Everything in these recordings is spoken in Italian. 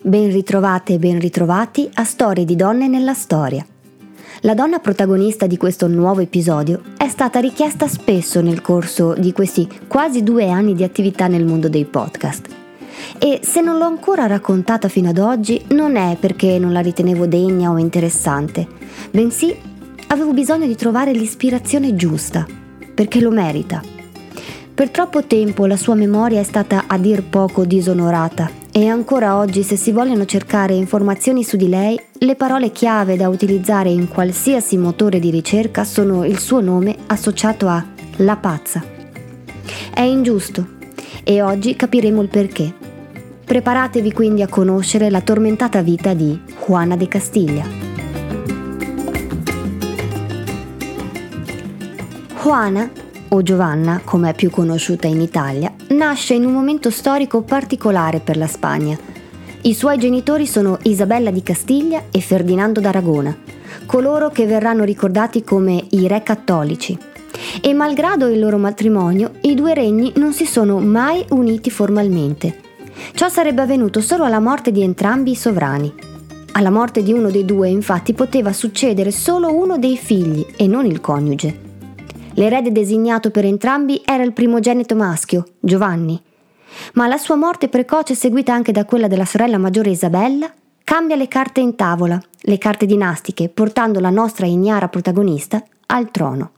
Ben ritrovate e ben ritrovati a Storie di donne nella storia. La donna protagonista di questo nuovo episodio è stata richiesta spesso nel corso di questi quasi due anni di attività nel mondo dei podcast. E se non l'ho ancora raccontata fino ad oggi non è perché non la ritenevo degna o interessante, bensì avevo bisogno di trovare l'ispirazione giusta, perché lo merita. Per troppo tempo la sua memoria è stata a dir poco disonorata e ancora oggi se si vogliono cercare informazioni su di lei, le parole chiave da utilizzare in qualsiasi motore di ricerca sono il suo nome associato a la pazza. È ingiusto e oggi capiremo il perché. Preparatevi quindi a conoscere la tormentata vita di Juana de Castiglia. Juana o Giovanna, come è più conosciuta in Italia, nasce in un momento storico particolare per la Spagna. I suoi genitori sono Isabella di Castiglia e Ferdinando d'Aragona, coloro che verranno ricordati come i re cattolici. E malgrado il loro matrimonio, i due regni non si sono mai uniti formalmente. Ciò sarebbe avvenuto solo alla morte di entrambi i sovrani. Alla morte di uno dei due, infatti, poteva succedere solo uno dei figli e non il coniuge. L'erede designato per entrambi era il primogenito maschio, Giovanni. Ma la sua morte precoce, seguita anche da quella della sorella maggiore Isabella, cambia le carte in tavola, le carte dinastiche, portando la nostra ignara protagonista al trono.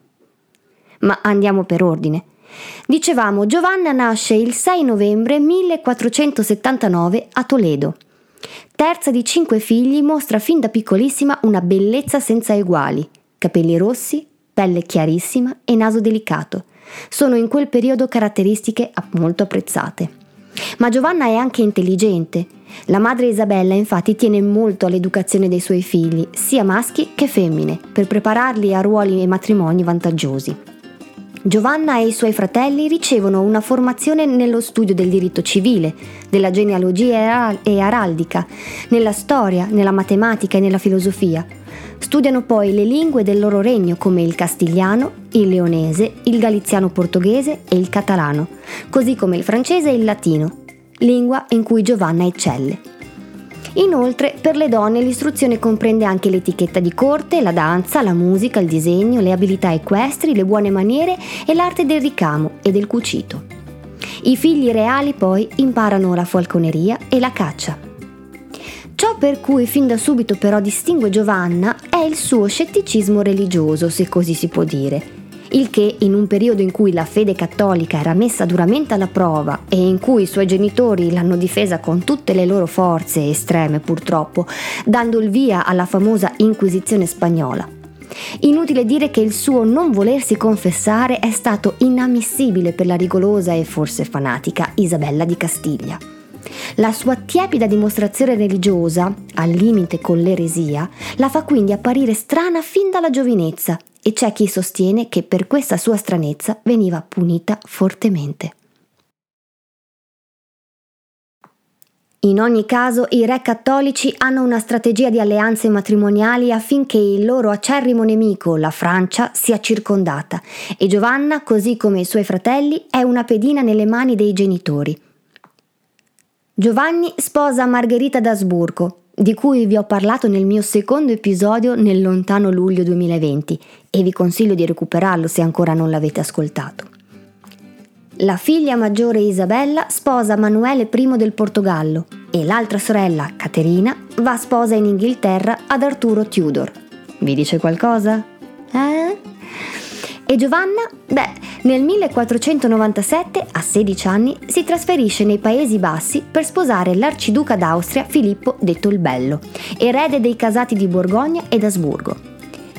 Ma andiamo per ordine. Dicevamo, Giovanna nasce il 6 novembre 1479 a Toledo. Terza di cinque figli, mostra fin da piccolissima una bellezza senza eguali, capelli rossi, pelle chiarissima e naso delicato. Sono in quel periodo caratteristiche molto apprezzate. Ma Giovanna è anche intelligente. La madre Isabella infatti tiene molto all'educazione dei suoi figli, sia maschi che femmine, per prepararli a ruoli e matrimoni vantaggiosi. Giovanna e i suoi fratelli ricevono una formazione nello studio del diritto civile, della genealogia e araldica, nella storia, nella matematica e nella filosofia, Studiano poi le lingue del loro regno come il castigliano, il leonese, il galiziano portoghese e il catalano, così come il francese e il latino, lingua in cui Giovanna eccelle. Inoltre, per le donne l'istruzione comprende anche l'etichetta di corte, la danza, la musica, il disegno, le abilità equestri, le buone maniere e l'arte del ricamo e del cucito. I figli reali poi imparano la falconeria e la caccia. Ciò per cui fin da subito però distingue Giovanna è il suo scetticismo religioso, se così si può dire. Il che, in un periodo in cui la fede cattolica era messa duramente alla prova e in cui i suoi genitori l'hanno difesa con tutte le loro forze estreme purtroppo, dando il via alla famosa Inquisizione spagnola. Inutile dire che il suo non volersi confessare è stato inammissibile per la rigorosa e forse fanatica Isabella di Castiglia. La sua tiepida dimostrazione religiosa, al limite con l'eresia, la fa quindi apparire strana fin dalla giovinezza e c'è chi sostiene che per questa sua stranezza veniva punita fortemente. In ogni caso, i re cattolici hanno una strategia di alleanze matrimoniali affinché il loro acerrimo nemico, la Francia, sia circondata e Giovanna, così come i suoi fratelli, è una pedina nelle mani dei genitori. Giovanni sposa Margherita d'Asburgo, di cui vi ho parlato nel mio secondo episodio nel lontano luglio 2020 e vi consiglio di recuperarlo se ancora non l'avete ascoltato. La figlia maggiore Isabella sposa Manuele I del Portogallo e l'altra sorella, Caterina, va sposa in Inghilterra ad Arturo Tudor. Vi dice qualcosa? Eh? E Giovanna? Beh, nel 1497, a 16 anni, si trasferisce nei Paesi Bassi per sposare l'arciduca d'Austria Filippo detto il Bello, erede dei casati di Borgogna ed Asburgo.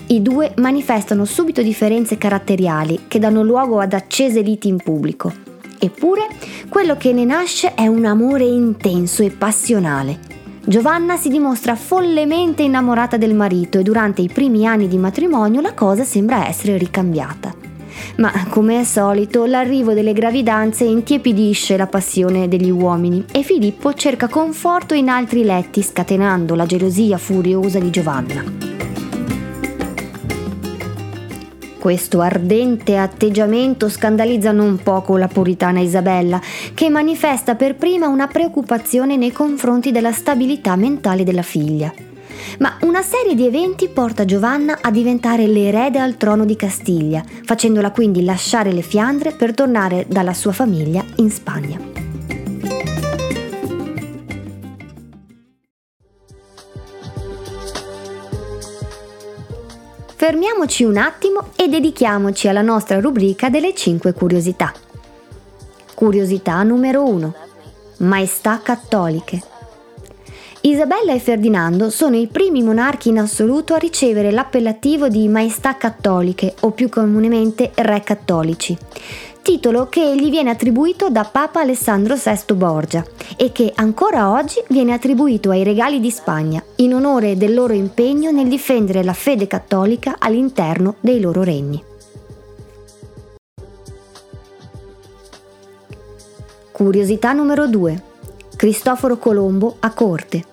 I due manifestano subito differenze caratteriali che danno luogo ad accese liti in pubblico. Eppure, quello che ne nasce è un amore intenso e passionale, Giovanna si dimostra follemente innamorata del marito e durante i primi anni di matrimonio la cosa sembra essere ricambiata. Ma come è solito, l'arrivo delle gravidanze intiepidisce la passione degli uomini e Filippo cerca conforto in altri letti, scatenando la gelosia furiosa di Giovanna. Questo ardente atteggiamento scandalizza non poco la puritana Isabella, che manifesta per prima una preoccupazione nei confronti della stabilità mentale della figlia. Ma una serie di eventi porta Giovanna a diventare l'erede al trono di Castiglia, facendola quindi lasciare le Fiandre per tornare dalla sua famiglia in Spagna. Fermiamoci un attimo e dedichiamoci alla nostra rubrica delle 5 curiosità. Curiosità numero 1. Maestà cattoliche. Isabella e Ferdinando sono i primi monarchi in assoluto a ricevere l'appellativo di Maestà cattoliche o più comunemente Re cattolici titolo che gli viene attribuito da Papa Alessandro VI Borgia e che ancora oggi viene attribuito ai regali di Spagna in onore del loro impegno nel difendere la fede cattolica all'interno dei loro regni. Curiosità numero 2. Cristoforo Colombo a corte.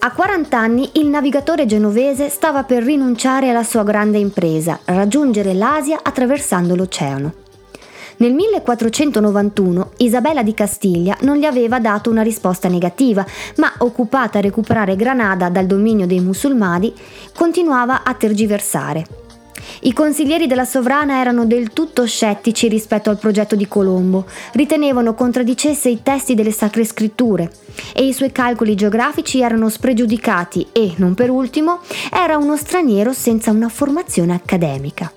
A 40 anni il navigatore genovese stava per rinunciare alla sua grande impresa, raggiungere l'Asia attraversando l'oceano. Nel 1491 Isabella di Castiglia non gli aveva dato una risposta negativa, ma occupata a recuperare Granada dal dominio dei musulmani, continuava a tergiversare. I consiglieri della sovrana erano del tutto scettici rispetto al progetto di Colombo, ritenevano contraddicesse i testi delle sacre scritture e i suoi calcoli geografici erano spregiudicati e, non per ultimo, era uno straniero senza una formazione accademica.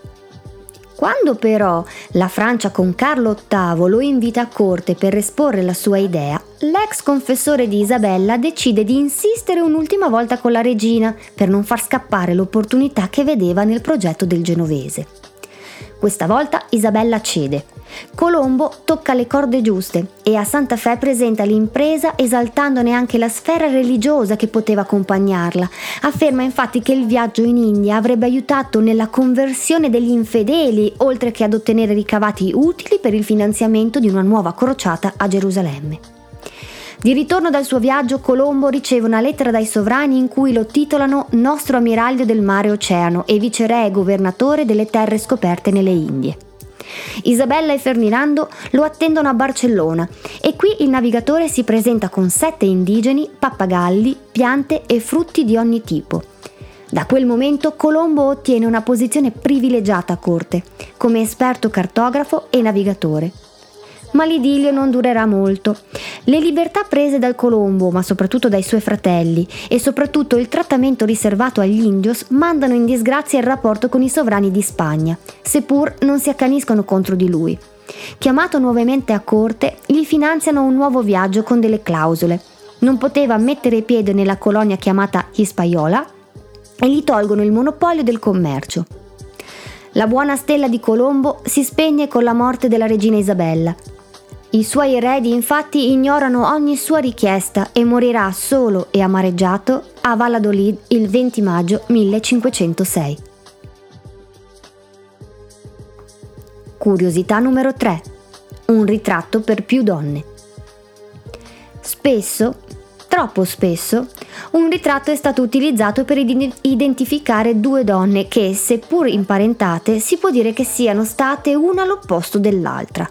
Quando però la Francia con Carlo VIII lo invita a corte per esporre la sua idea, l'ex confessore di Isabella decide di insistere un'ultima volta con la regina per non far scappare l'opportunità che vedeva nel progetto del genovese. Questa volta Isabella cede Colombo tocca le corde giuste e a Santa Fe presenta l'impresa esaltandone anche la sfera religiosa che poteva accompagnarla. Afferma infatti che il viaggio in India avrebbe aiutato nella conversione degli infedeli, oltre che ad ottenere ricavati utili per il finanziamento di una nuova crociata a Gerusalemme. Di ritorno dal suo viaggio, Colombo riceve una lettera dai sovrani in cui lo titolano Nostro ammiraglio del mare oceano e viceré governatore delle terre scoperte nelle Indie. Isabella e Ferdinando lo attendono a Barcellona e qui il navigatore si presenta con sette indigeni, pappagalli, piante e frutti di ogni tipo. Da quel momento Colombo ottiene una posizione privilegiata a corte, come esperto cartografo e navigatore ma l'idillio non durerà molto. Le libertà prese dal Colombo, ma soprattutto dai suoi fratelli, e soprattutto il trattamento riservato agli indios, mandano in disgrazia il rapporto con i sovrani di Spagna, seppur non si accaniscono contro di lui. Chiamato nuovamente a corte, gli finanziano un nuovo viaggio con delle clausole. Non poteva mettere piede nella colonia chiamata Hispaiola e gli tolgono il monopolio del commercio. La buona stella di Colombo si spegne con la morte della regina Isabella i suoi eredi infatti ignorano ogni sua richiesta e morirà solo e amareggiato a Valladolid il 20 maggio 1506. Curiosità numero 3. Un ritratto per più donne. Spesso, troppo spesso, un ritratto è stato utilizzato per identificare due donne che, seppur imparentate, si può dire che siano state una all'opposto dell'altra.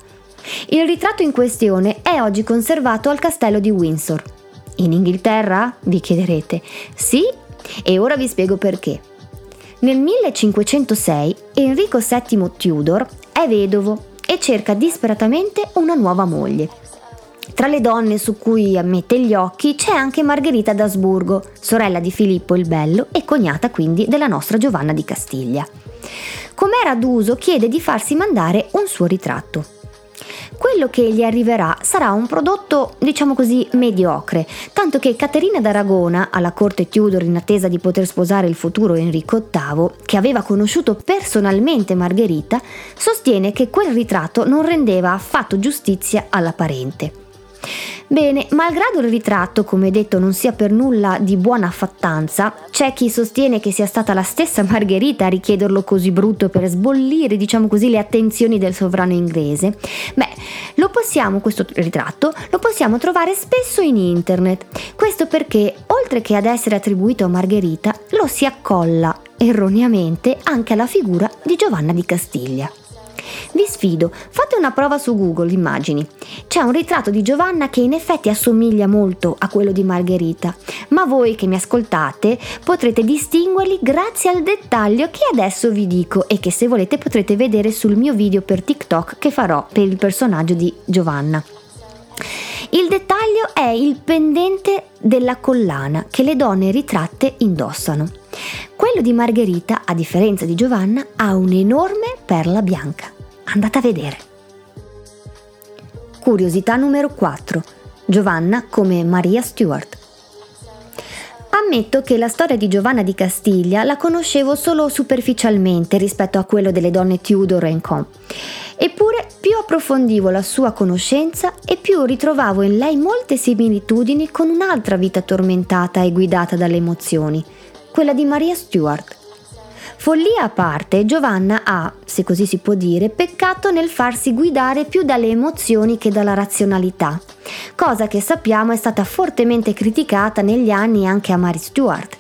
Il ritratto in questione è oggi conservato al castello di Windsor. In Inghilterra? Vi chiederete. Sì, e ora vi spiego perché. Nel 1506 Enrico VII Tudor è vedovo e cerca disperatamente una nuova moglie. Tra le donne su cui mette gli occhi c'è anche Margherita d'Asburgo, sorella di Filippo il Bello e cognata quindi della nostra Giovanna di Castiglia. Come era d'uso, chiede di farsi mandare un suo ritratto quello che gli arriverà sarà un prodotto, diciamo così, mediocre, tanto che Caterina d'Aragona, alla corte Tudor in attesa di poter sposare il futuro Enrico VIII, che aveva conosciuto personalmente Margherita, sostiene che quel ritratto non rendeva affatto giustizia alla parente. Bene, malgrado il ritratto, come detto, non sia per nulla di buona fattanza, c'è chi sostiene che sia stata la stessa Margherita a richiederlo così brutto per sbollire, diciamo così, le attenzioni del sovrano inglese. Beh, lo possiamo, questo ritratto, lo possiamo trovare spesso in internet. Questo perché, oltre che ad essere attribuito a Margherita, lo si accolla erroneamente, anche alla figura di Giovanna di Castiglia. Vi sfido, fate una prova su Google Immagini. C'è un ritratto di Giovanna che in effetti assomiglia molto a quello di Margherita, ma voi che mi ascoltate potrete distinguerli grazie al dettaglio che adesso vi dico e che se volete potrete vedere sul mio video per TikTok che farò per il personaggio di Giovanna. Il dettaglio è il pendente della collana che le donne ritratte indossano. Quello di Margherita, a differenza di Giovanna, ha un'enorme perla bianca. Andate a vedere. Curiosità numero 4. Giovanna come Maria Stuart. Ammetto che la storia di Giovanna di Castiglia la conoscevo solo superficialmente rispetto a quello delle donne Tudor e Co. Eppure più approfondivo la sua conoscenza e più ritrovavo in lei molte similitudini con un'altra vita tormentata e guidata dalle emozioni, quella di Maria Stuart. Follia a parte, Giovanna ha, se così si può dire, peccato nel farsi guidare più dalle emozioni che dalla razionalità, cosa che sappiamo è stata fortemente criticata negli anni anche a Mary Stuart.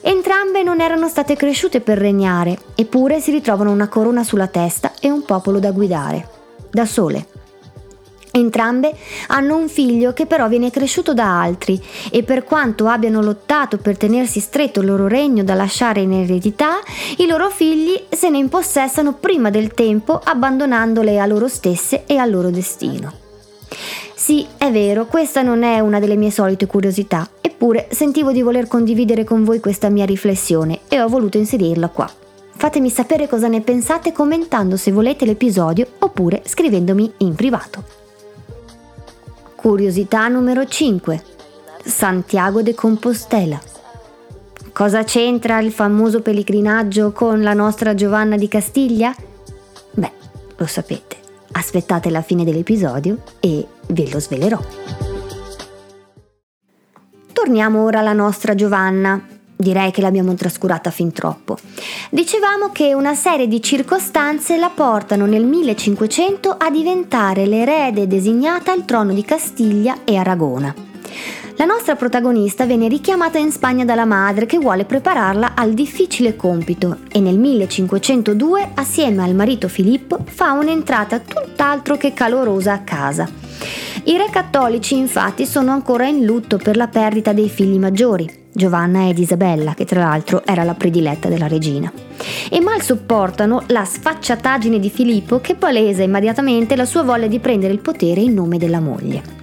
Entrambe non erano state cresciute per regnare, eppure si ritrovano una corona sulla testa e un popolo da guidare, da sole. Entrambe hanno un figlio che però viene cresciuto da altri e per quanto abbiano lottato per tenersi stretto il loro regno da lasciare in eredità, i loro figli se ne impossessano prima del tempo abbandonandole a loro stesse e al loro destino. Sì, è vero, questa non è una delle mie solite curiosità, eppure sentivo di voler condividere con voi questa mia riflessione e ho voluto inserirla qua. Fatemi sapere cosa ne pensate commentando se volete l'episodio oppure scrivendomi in privato. Curiosità numero 5. Santiago de Compostela. Cosa c'entra il famoso pellegrinaggio con la nostra Giovanna di Castiglia? Beh, lo sapete. Aspettate la fine dell'episodio e ve lo svelerò. Torniamo ora alla nostra Giovanna, direi che l'abbiamo trascurata fin troppo. Dicevamo che una serie di circostanze la portano nel 1500 a diventare l'erede designata al trono di Castiglia e Aragona. La nostra protagonista viene richiamata in Spagna dalla madre che vuole prepararla al difficile compito e nel 1502 assieme al marito Filippo fa un'entrata tutt'altro che calorosa a casa. I re cattolici infatti sono ancora in lutto per la perdita dei figli maggiori Giovanna ed Isabella, che tra l'altro era la prediletta della regina. E mal sopportano la sfacciataggine di Filippo che palesa immediatamente la sua voglia di prendere il potere in nome della moglie.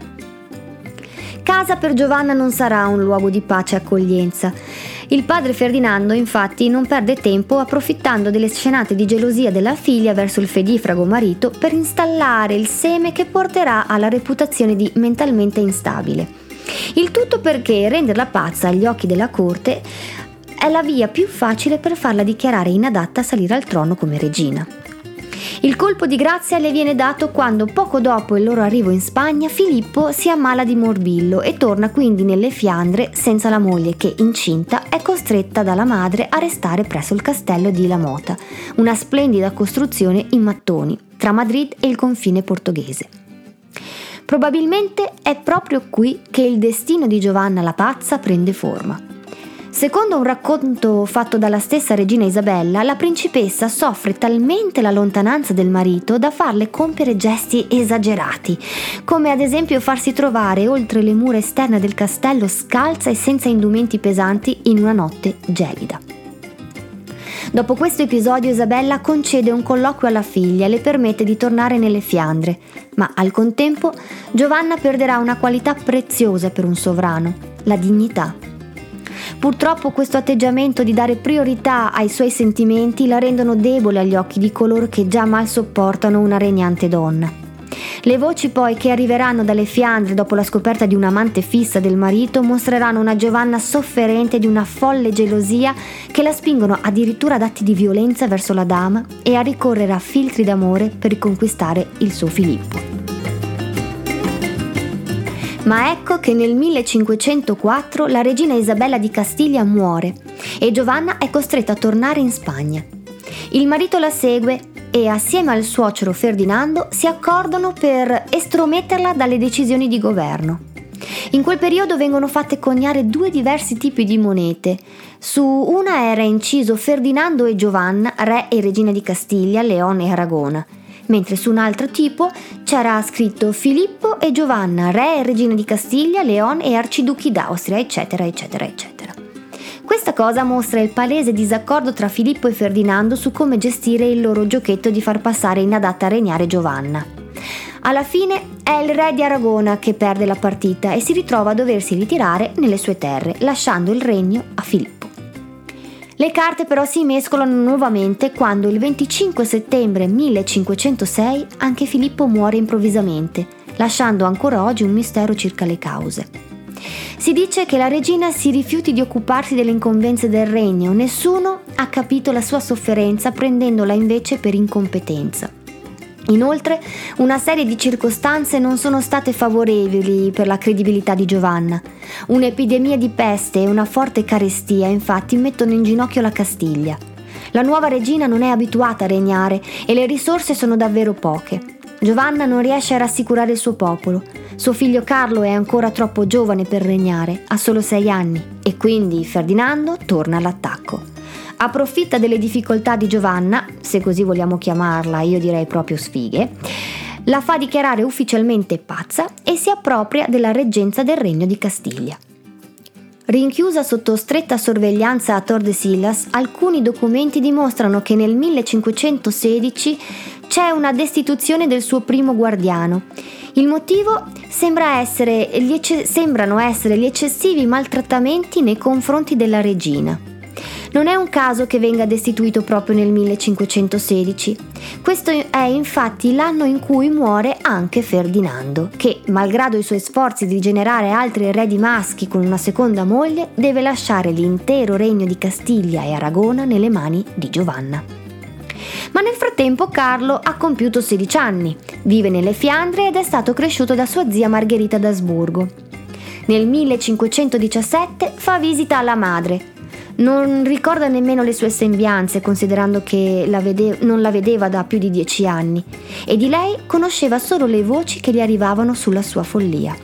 Casa per Giovanna non sarà un luogo di pace e accoglienza. Il padre Ferdinando infatti non perde tempo approfittando delle scenate di gelosia della figlia verso il fedifrago marito per installare il seme che porterà alla reputazione di mentalmente instabile. Il tutto perché renderla pazza agli occhi della corte è la via più facile per farla dichiarare inadatta a salire al trono come regina. Il colpo di grazia le viene dato quando poco dopo il loro arrivo in Spagna Filippo si ammala di morbillo e torna quindi nelle Fiandre senza la moglie che, incinta, è costretta dalla madre a restare presso il castello di La Mota, una splendida costruzione in mattoni tra Madrid e il confine portoghese. Probabilmente è proprio qui che il destino di Giovanna la pazza prende forma. Secondo un racconto fatto dalla stessa regina Isabella, la principessa soffre talmente la lontananza del marito da farle compiere gesti esagerati, come ad esempio farsi trovare oltre le mura esterne del castello scalza e senza indumenti pesanti in una notte gelida. Dopo questo episodio Isabella concede un colloquio alla figlia e le permette di tornare nelle Fiandre, ma al contempo Giovanna perderà una qualità preziosa per un sovrano, la dignità. Purtroppo questo atteggiamento di dare priorità ai suoi sentimenti la rendono debole agli occhi di coloro che già mal sopportano una regnante donna. Le voci poi che arriveranno dalle Fiandre dopo la scoperta di un'amante fissa del marito mostreranno una Giovanna sofferente di una folle gelosia che la spingono addirittura ad atti di violenza verso la dama e a ricorrere a filtri d'amore per riconquistare il suo Filippo. Ma ecco che nel 1504 la regina Isabella di Castiglia muore e Giovanna è costretta a tornare in Spagna. Il marito la segue e assieme al suocero Ferdinando si accordano per estrometterla dalle decisioni di governo. In quel periodo vengono fatte coniare due diversi tipi di monete. Su una era inciso Ferdinando e Giovanna, re e regina di Castiglia, Leone e Aragona, mentre su un altro tipo c'era scritto Filippo e Giovanna, re e regina di Castiglia, Leone e arciduchi d'Austria, eccetera, eccetera, eccetera. Questa cosa mostra il palese disaccordo tra Filippo e Ferdinando su come gestire il loro giochetto di far passare inadatta a regnare Giovanna. Alla fine è il re di Aragona che perde la partita e si ritrova a doversi ritirare nelle sue terre, lasciando il regno a Filippo. Le carte però si mescolano nuovamente quando il 25 settembre 1506 anche Filippo muore improvvisamente, lasciando ancora oggi un mistero circa le cause. Si dice che la regina si rifiuti di occuparsi delle incombenze del regno, nessuno ha capito la sua sofferenza prendendola invece per incompetenza. Inoltre, una serie di circostanze non sono state favorevoli per la credibilità di Giovanna. Un'epidemia di peste e una forte carestia infatti mettono in ginocchio la Castiglia. La nuova regina non è abituata a regnare e le risorse sono davvero poche. Giovanna non riesce a rassicurare il suo popolo. Suo figlio Carlo è ancora troppo giovane per regnare, ha solo sei anni, e quindi Ferdinando torna all'attacco approfitta delle difficoltà di Giovanna, se così vogliamo chiamarla, io direi proprio sfighe, la fa dichiarare ufficialmente pazza e si appropria della reggenza del regno di Castiglia. Rinchiusa sotto stretta sorveglianza a Tordesillas, alcuni documenti dimostrano che nel 1516 c'è una destituzione del suo primo guardiano. Il motivo sembra essere, ecce- sembrano essere gli eccessivi maltrattamenti nei confronti della regina. Non è un caso che venga destituito proprio nel 1516. Questo è infatti l'anno in cui muore anche Ferdinando, che, malgrado i suoi sforzi di generare altri eredi maschi con una seconda moglie, deve lasciare l'intero regno di Castiglia e Aragona nelle mani di Giovanna. Ma nel frattempo Carlo ha compiuto 16 anni, vive nelle Fiandre ed è stato cresciuto da sua zia Margherita d'Asburgo. Nel 1517 fa visita alla madre, non ricorda nemmeno le sue sembianze, considerando che la vede- non la vedeva da più di dieci anni, e di lei conosceva solo le voci che gli arrivavano sulla sua follia.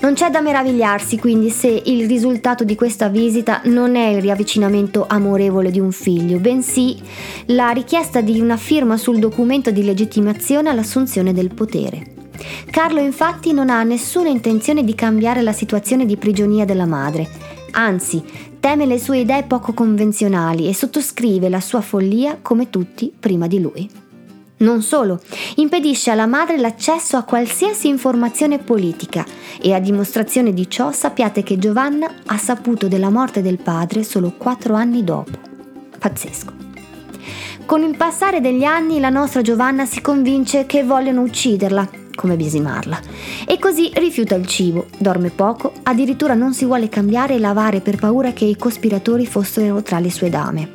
Non c'è da meravigliarsi quindi se il risultato di questa visita non è il riavvicinamento amorevole di un figlio, bensì la richiesta di una firma sul documento di legittimazione all'assunzione del potere. Carlo infatti non ha nessuna intenzione di cambiare la situazione di prigionia della madre, anzi teme le sue idee poco convenzionali e sottoscrive la sua follia come tutti prima di lui. Non solo, impedisce alla madre l'accesso a qualsiasi informazione politica e a dimostrazione di ciò sappiate che Giovanna ha saputo della morte del padre solo quattro anni dopo. Pazzesco. Con il passare degli anni la nostra Giovanna si convince che vogliono ucciderla come biasimarla. E così rifiuta il cibo, dorme poco, addirittura non si vuole cambiare e lavare per paura che i cospiratori fossero tra le sue dame.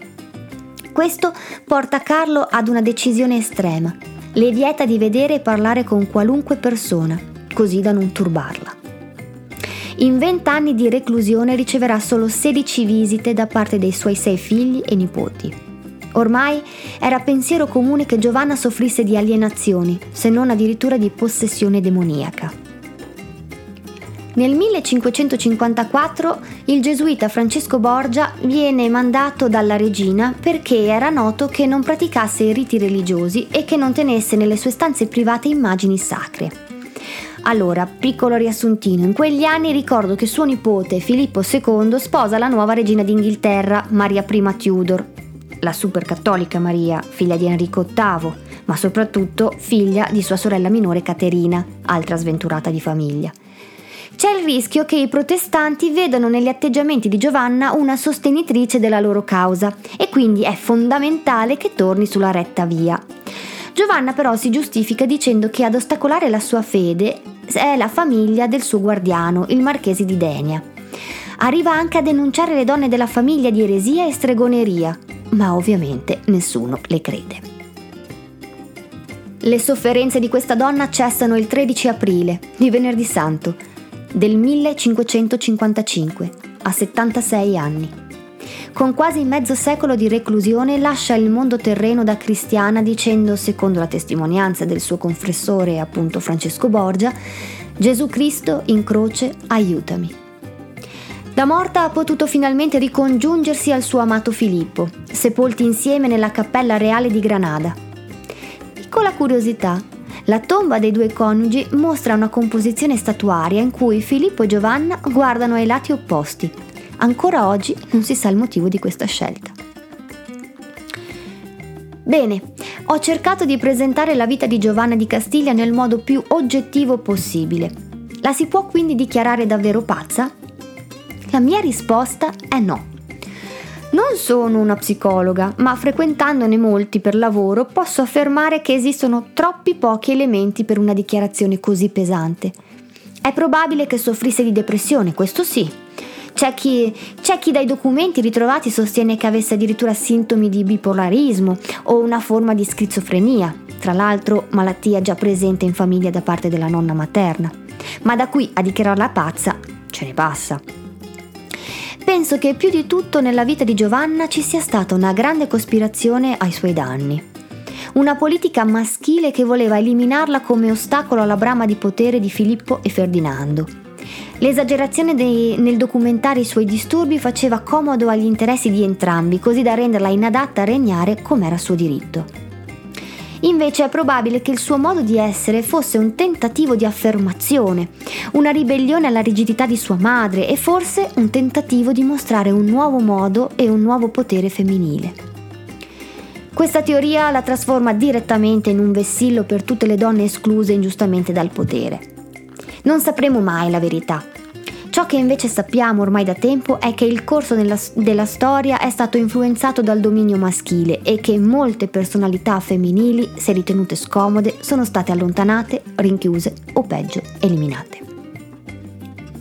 Questo porta Carlo ad una decisione estrema. Le vieta di vedere e parlare con qualunque persona, così da non turbarla. In vent'anni di reclusione riceverà solo 16 visite da parte dei suoi sei figli e nipoti. Ormai era pensiero comune che Giovanna soffrisse di alienazioni, se non addirittura di possessione demoniaca. Nel 1554 il gesuita Francesco Borgia viene mandato dalla regina perché era noto che non praticasse i riti religiosi e che non tenesse nelle sue stanze private immagini sacre. Allora, piccolo riassuntino, in quegli anni ricordo che suo nipote Filippo II sposa la nuova regina d'Inghilterra, Maria I Tudor, la super cattolica Maria, figlia di Enrico VIII, ma soprattutto figlia di sua sorella minore Caterina, altra sventurata di famiglia. C'è il rischio che i protestanti vedano negli atteggiamenti di Giovanna una sostenitrice della loro causa e quindi è fondamentale che torni sulla retta via. Giovanna però si giustifica dicendo che ad ostacolare la sua fede è la famiglia del suo guardiano, il marchese di Denia. Arriva anche a denunciare le donne della famiglia di eresia e stregoneria, ma ovviamente nessuno le crede. Le sofferenze di questa donna cessano il 13 aprile, di venerdì santo, del 1555, a 76 anni. Con quasi mezzo secolo di reclusione lascia il mondo terreno da cristiana dicendo, secondo la testimonianza del suo confessore, appunto Francesco Borgia, Gesù Cristo in croce, aiutami. Da morta ha potuto finalmente ricongiungersi al suo amato Filippo, sepolti insieme nella cappella reale di Granada. Piccola curiosità, la tomba dei due coniugi mostra una composizione statuaria in cui Filippo e Giovanna guardano ai lati opposti. Ancora oggi non si sa il motivo di questa scelta. Bene, ho cercato di presentare la vita di Giovanna di Castiglia nel modo più oggettivo possibile. La si può quindi dichiarare davvero pazza? La mia risposta è no. Non sono una psicologa, ma frequentandone molti per lavoro posso affermare che esistono troppi pochi elementi per una dichiarazione così pesante. È probabile che soffrisse di depressione, questo sì. C'è chi, c'è chi dai documenti ritrovati sostiene che avesse addirittura sintomi di bipolarismo o una forma di schizofrenia, tra l'altro malattia già presente in famiglia da parte della nonna materna. Ma da qui a dichiararla pazza ce ne passa. Penso che più di tutto nella vita di Giovanna ci sia stata una grande cospirazione ai suoi danni. Una politica maschile che voleva eliminarla come ostacolo alla brama di potere di Filippo e Ferdinando. L'esagerazione dei, nel documentare i suoi disturbi faceva comodo agli interessi di entrambi, così da renderla inadatta a regnare come era suo diritto. Invece è probabile che il suo modo di essere fosse un tentativo di affermazione, una ribellione alla rigidità di sua madre e forse un tentativo di mostrare un nuovo modo e un nuovo potere femminile. Questa teoria la trasforma direttamente in un vessillo per tutte le donne escluse ingiustamente dal potere. Non sapremo mai la verità, Ciò che invece sappiamo ormai da tempo è che il corso della, della storia è stato influenzato dal dominio maschile e che molte personalità femminili, se ritenute scomode, sono state allontanate, rinchiuse o peggio eliminate.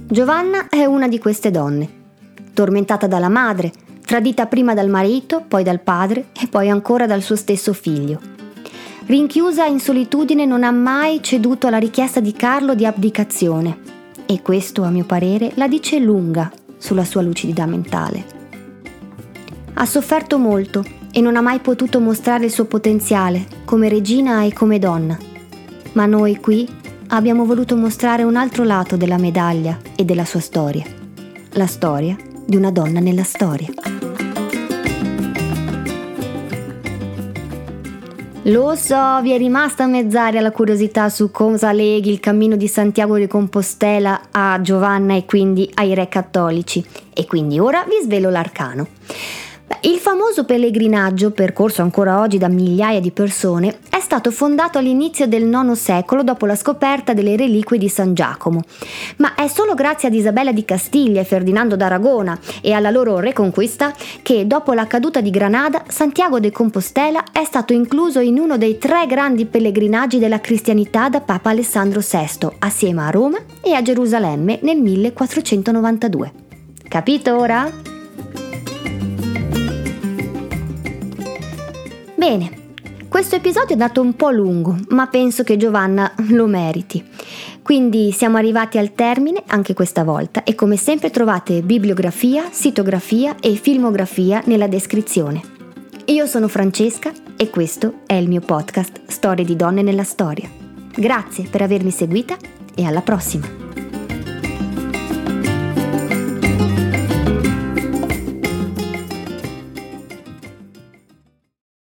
Giovanna è una di queste donne, tormentata dalla madre, tradita prima dal marito, poi dal padre e poi ancora dal suo stesso figlio. Rinchiusa in solitudine non ha mai ceduto alla richiesta di Carlo di abdicazione e questo, a mio parere, la dice lunga sulla sua lucidità mentale. Ha sofferto molto e non ha mai potuto mostrare il suo potenziale come regina e come donna. Ma noi qui abbiamo voluto mostrare un altro lato della medaglia e della sua storia. La storia di una donna nella storia. Lo so, vi è rimasta mezz'aria la curiosità su cosa leghi il cammino di Santiago di Compostela a Giovanna e quindi ai re cattolici. E quindi ora vi svelo l'arcano. Il famoso pellegrinaggio, percorso ancora oggi da migliaia di persone, è stato fondato all'inizio del IX secolo dopo la scoperta delle reliquie di San Giacomo, ma è solo grazie ad Isabella di Castiglia e Ferdinando d'Aragona e alla loro reconquista che dopo la caduta di Granada Santiago de Compostela è stato incluso in uno dei tre grandi pellegrinaggi della cristianità da Papa Alessandro VI, assieme a Roma e a Gerusalemme nel 1492. Capito ora? Bene, questo episodio è andato un po' lungo, ma penso che Giovanna lo meriti. Quindi siamo arrivati al termine anche questa volta e come sempre trovate bibliografia, sitografia e filmografia nella descrizione. Io sono Francesca e questo è il mio podcast Storie di donne nella storia. Grazie per avermi seguita e alla prossima!